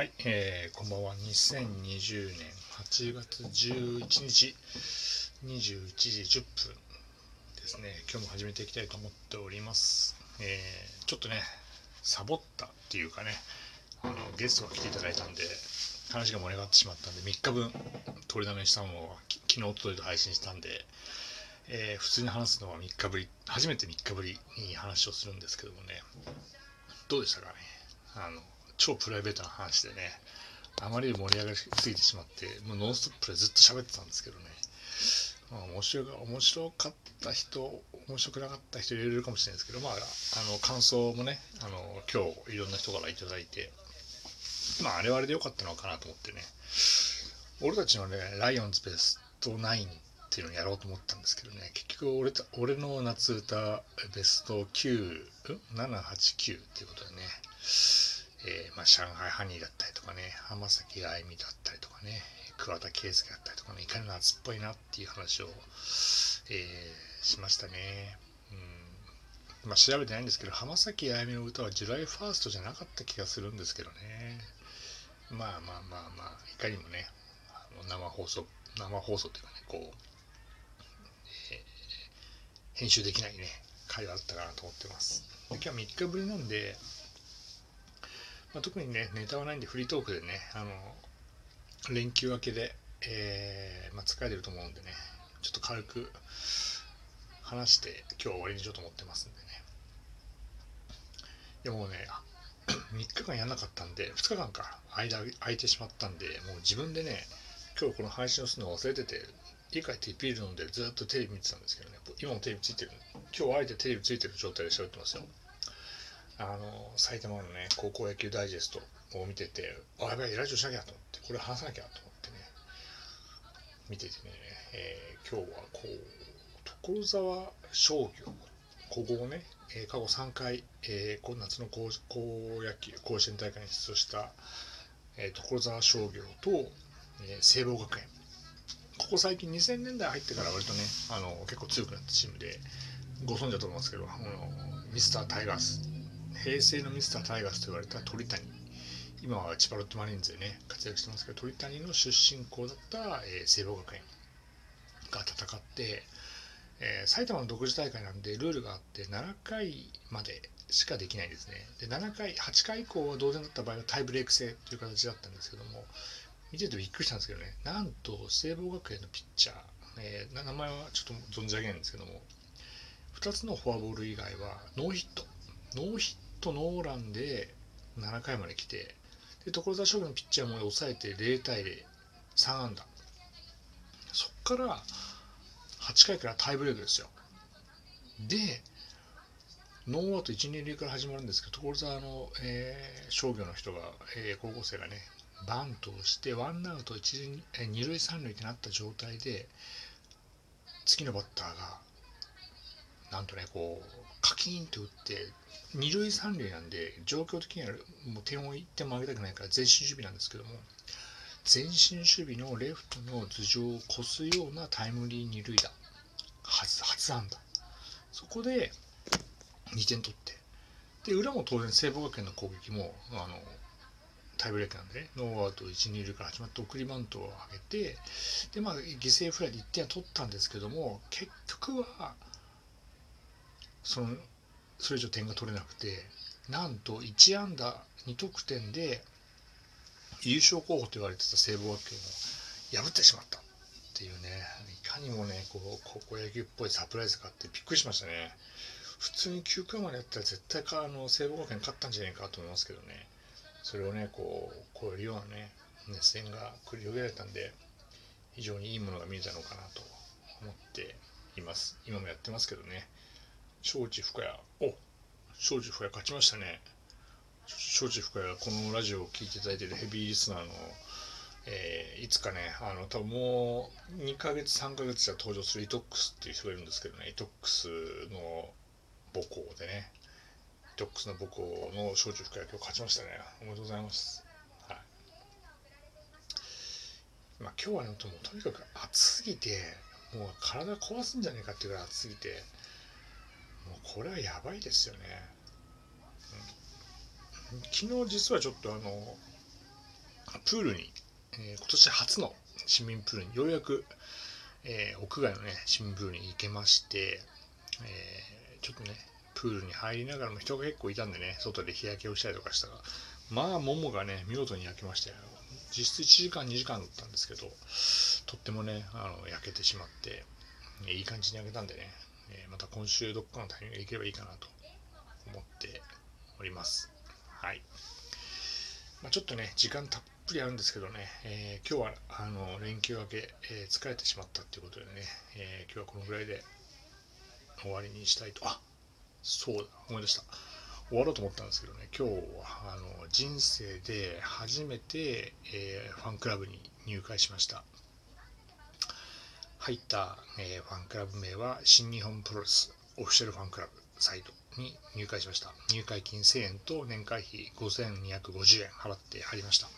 はい、えー、こんばんは。2020年8月11日21時10分ですね。今日も始めていきたいと思っております。えー、ちょっとね、サボったっていうかね、あのゲストが来ていただいたんで、話が盛り上がってしまったんで、3日分取りだめしたのを昨日、おとといと配信したんで、えー普通に話すのは3日ぶり、初めて3日ぶりに話をするんですけどもね、どうでしたかね？あの超プライベートな話でね、あまりに盛り上がりすぎてしまって、もうノンストップでずっと喋ってたんですけどね、まあ、面白か面白かった人、面白くなかった人いるかもしれないですけど、まあ、あの感想もね、あの今日いろんな人からいただいて、まあ、あれはあれでよかったのかなと思ってね、俺たちのね、ライオンズベスト9っていうのをやろうと思ったんですけどね、結局俺た俺の夏歌ベスト9、7、8、9っていうことでね、えーまあ、上海ハニーだったりとかね、浜崎あゆみだったりとかね、桑田佳祐だったりとかね、いかに夏っぽいなっていう話を、えーしましたね。うんまあ、調べてないんですけど、浜崎あゆみの歌はジュライファーストじゃなかった気がするんですけどね。まあまあまあまあ、いかにもね、あの生放送、生放送というかね、こう、えー編集できないね、回があったかなと思ってます。で今日は3日ぶりなんで、まあ、特にね、ネタはないんで、フリートークでね、あの、連休明けで、えーまあ、疲れてると思うんでね、ちょっと軽く話して、今日は終わりにしようと思ってますんでね。いやもうね、3 日間やんなかったんで、2日間か、間空いてしまったんで、もう自分でね、今日この配信をするの忘れてて、家帰ってビール飲んでずっとテレビ見てたんですけどね、今もテレビついてる、今日はあえてテレビついてる状態で喋ってますよ。あの埼玉のね高校野球ダイジェストを見ててあやばいラジオしなきゃと思ってこれ話さなきゃと思ってね見ててね、えー今日はこう所沢商業高校をね、えー過去3回、えーこの夏の高高野球甲子園大会に出場した、えー所沢商業と、えー聖望学園。ここ最近2000年代入ってから割とねあの結構強くなったチームでご存知だと思いますけどあのミスタータイガース平成のミスタータイガースと言われた鳥谷。今は千葉ロッテマリーンズでね活躍してますけど鳥谷の出身校だった、えー聖望学園が戦って、えー埼玉の独自大会なんでルールがあって7回までしかできないですね。で7回8回以降は同点だった場合はタイブレーク制という形だったんですけども見ててびっくりしたんですけどねなんと聖望学園のピッチャー、えー名前はちょっと存じ上げないんですけども2つのフォアボール以外はノーヒット。ノーヒットノーランで7回まで来て、で所沢商業のピッチャーも抑えて0対0、3安打。そっから8回からタイブレークですよ。で、ノーアウト1、2塁から始まるんですけど、所沢の、えー商業の人が、えー高校生がね、バントをして、ワンアウト1、えー2塁3塁ってなった状態で、次のバッターが、なんとね、こう、カキーンと打って、二塁三塁なんで、状況的にはもう点を1点も上げたくないから前進守備なんですけども、前進守備のレフトの頭上を越すようなタイムリー二塁打、初初安打。そこで2点取って、で、裏も当然聖望学園の攻撃も、あの、タイブレークなんで、ね、ノーアウト1、2塁から始まって送りバントを上げて、で、まあ、犠牲フライで1点は取ったんですけども、結局は、そのそれ以上点が取れなくてなんと1安打2得点で優勝候補と言われてた聖望学園を破ってしまったっていうねいかにもねこう高校野球っぽいサプライズがあってびっくりしましたね。普通に9回までやったら絶対かあの聖望学園勝ったんじゃないかと思いますけどね。それをねこう超えるようなね熱戦が繰り広げられたんで非常にいいものが見えたのかなと思っています。今もやってますけどね。庄司深谷お庄司深谷勝ちましたね。庄司深谷このラジオを聴いていただいているヘビーリスナーの、えーいつかねあの多分もう2ヶ月3ヶ月じゃ登場するイトックスっていう人がいるんですけどねイトックスの母校でね。イトックスの母校の庄司深谷今日勝ちましたね。おめでとうございます。はい。まあ今日はねもとにかく暑すぎてもう体壊すんじゃねえかっていうぐらい暑すぎてもうこれはやばいですよね。うん昨日実はちょっとあのプールに、えー、今年初の市民プールにようやく、えー、屋外のね市民プールに行けまして、えー、ちょっとねプールに入りながらも人が結構いたんでね外で日焼けをしたりとかしたらまあももがね見事に焼けましたよ実質1時間2時間だったんですけどとってもねあの焼けてしまっていい感じに焼けたんでねえまた今週どっかのタイミングで行けばいいかなと思っております。はい。まあ、ちょっとね時間たっぷりあるんですけどね、えー、今日はあの連休明け、えー、疲れてしまったっていうことでね、えー、今日はこのぐらいで終わりにしたいと。あそうだ思い出した。終わろうと思ったんですけどね今日はあの人生で初めて、えファンクラブに入会しました。入った、えファンクラブ名は新日本プロレスオフィシャルファンクラブサイトに入会しました。入会金1000円と年会費5250円払って入りました。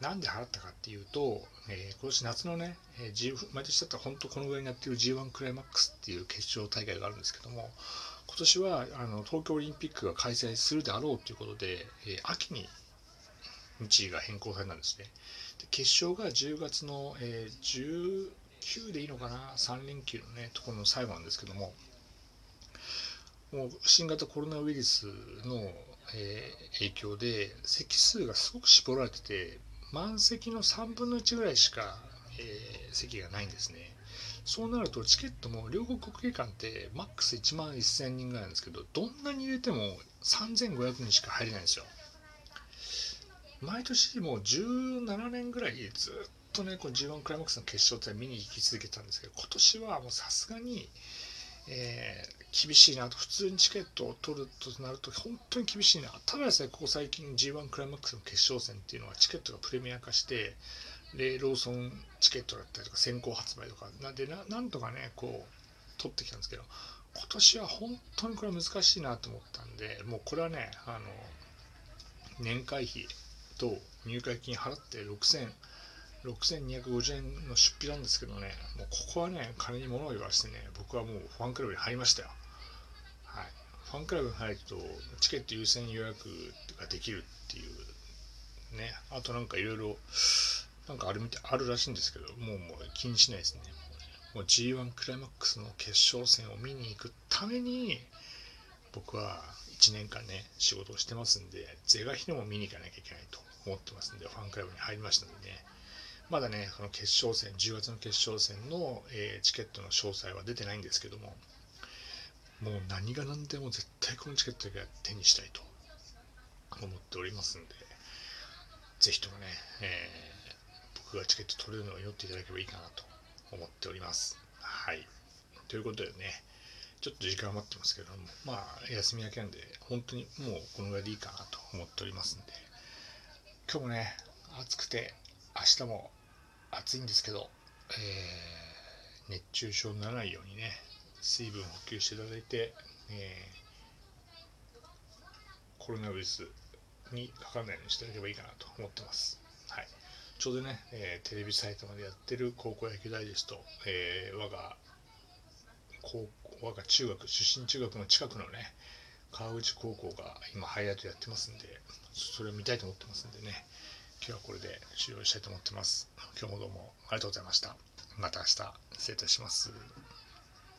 なんで払ったかっていうと、えー、今年夏のね、えー、G、毎年だったら本当このぐらいになっている G1 クライマックスっていう決勝大会があるんですけども、今年はあの東京オリンピックが開催するであろうということで、えー、秋に日が変更されたんですね。で決勝が10月の、えー、9でいいのかな、3連休のね、ところの最後なんですけども、もう新型コロナウイルスの、えー、影響で席数がすごく絞られてて満席の3分の1ぐらいしか、えー、席がないんですね。そうなるとチケットも両国国技館ってマックス1万1000人ぐらいなんですけどどんなに入れても3500人しか入れないんですよ。毎年もう17年ぐらいずっとねこう G1 クライマックスの決勝って見に行き続けたんですけど今年はもうさすがにえー、厳しいなと普通にチケットを取るとなると本当に厳しいな。ただですねここ最近 G1 クライマックスの決勝戦っていうのはチケットがプレミア化してでローソンチケットだったりとか先行発売とかなんでななんとかねこう取ってきたんですけど今年は本当にこれは難しいなと思ったんでもうこれはねあの年会費と入会金払って6000 6250円の出費なんですけどね、もうここはね、金に物を言わせてね、僕はもうファンクラブに入りましたよ。はい。ファンクラブに入ると、チケット優先予約ができるっていう、ね、あとなんかいろいろ、なんかあるみたい、あるらしいんですけど、もうもう気にしないですね。もう G1 クライマックスの決勝戦を見に行くために、僕は1年間ね、仕事をしてますんで、是が非でも見に行かなきゃいけないと思ってますんで、ファンクラブに入りましたんでね、まだね、その決勝戦、10月の決勝戦の、え、チケットの詳細は出てないんですけども、もう何が何でも絶対このチケットだけは手にしたいと思っておりますんで、ぜひともね、えー、僕がチケット取れるのを祈っていただければいいかなと思っております。はい。ということでね、ちょっと時間余ってますけども、まあ、休み明けなんで、本当にもうこのぐらいでいいかなと思っておりますんで、今日もね、暑くて、明日も暑いんですけど、えー、熱中症にならないようにね水分補給していただいて、えー、コロナウイルスにかからないようにしていただければいいかなと思ってます。はい、ちょうどね、えー、テレビサイトまでやってる高校野球大ですと、えー、我が高我が中学出身中学の近くのね川口高校が今ハイライトやってますんでそれを見たいと思ってますんでね今日はこれで終了したいと思ってます。今日もどうもありがとうございました。また明日失礼いたします。